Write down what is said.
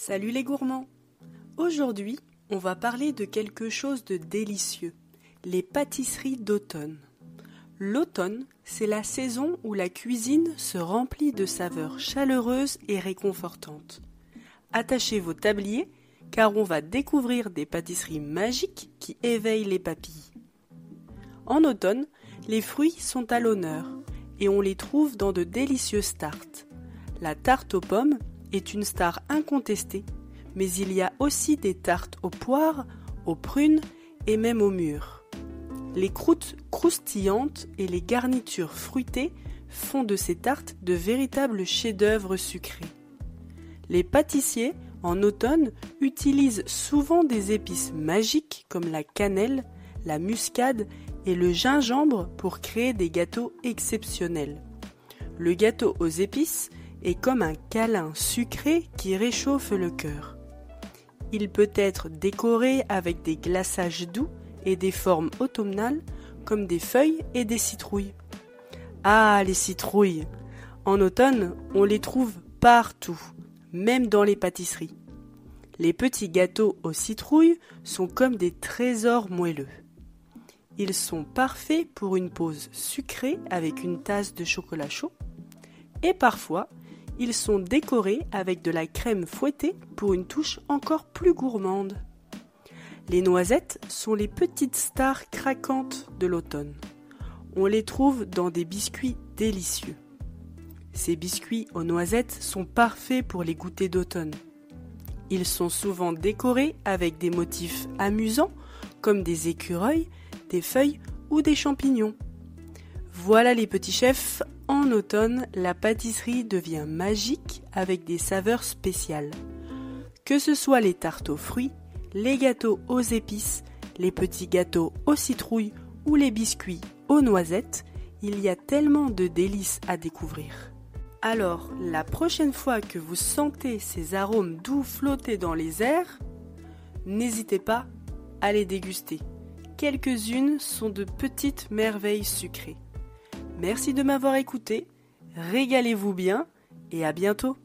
Salut les gourmands Aujourd'hui, on va parler de quelque chose de délicieux, les pâtisseries d'automne. L'automne, c'est la saison où la cuisine se remplit de saveurs chaleureuses et réconfortantes. Attachez vos tabliers, car on va découvrir des pâtisseries magiques qui éveillent les papilles. En automne, les fruits sont à l'honneur et on les trouve dans de délicieuses tartes. La tarte aux pommes est une star incontestée, mais il y a aussi des tartes aux poires, aux prunes et même aux mûres. Les croûtes croustillantes et les garnitures fruitées font de ces tartes de véritables chefs-d'œuvre sucrés. Les pâtissiers, en automne, utilisent souvent des épices magiques comme la cannelle, la muscade et le gingembre pour créer des gâteaux exceptionnels. Le gâteau aux épices est comme un câlin sucré qui réchauffe le cœur. Il peut être décoré avec des glaçages doux et des formes automnales comme des feuilles et des citrouilles. Ah, les citrouilles En automne, on les trouve partout, même dans les pâtisseries. Les petits gâteaux aux citrouilles sont comme des trésors moelleux. Ils sont parfaits pour une pause sucrée avec une tasse de chocolat chaud et parfois ils sont décorés avec de la crème fouettée pour une touche encore plus gourmande. Les noisettes sont les petites stars craquantes de l'automne. On les trouve dans des biscuits délicieux. Ces biscuits aux noisettes sont parfaits pour les goûters d'automne. Ils sont souvent décorés avec des motifs amusants comme des écureuils, des feuilles ou des champignons. Voilà les petits chefs, en automne, la pâtisserie devient magique avec des saveurs spéciales. Que ce soit les tartes aux fruits, les gâteaux aux épices, les petits gâteaux aux citrouilles ou les biscuits aux noisettes, il y a tellement de délices à découvrir. Alors, la prochaine fois que vous sentez ces arômes doux flotter dans les airs, n'hésitez pas à les déguster. Quelques-unes sont de petites merveilles sucrées. Merci de m'avoir écouté, régalez-vous bien et à bientôt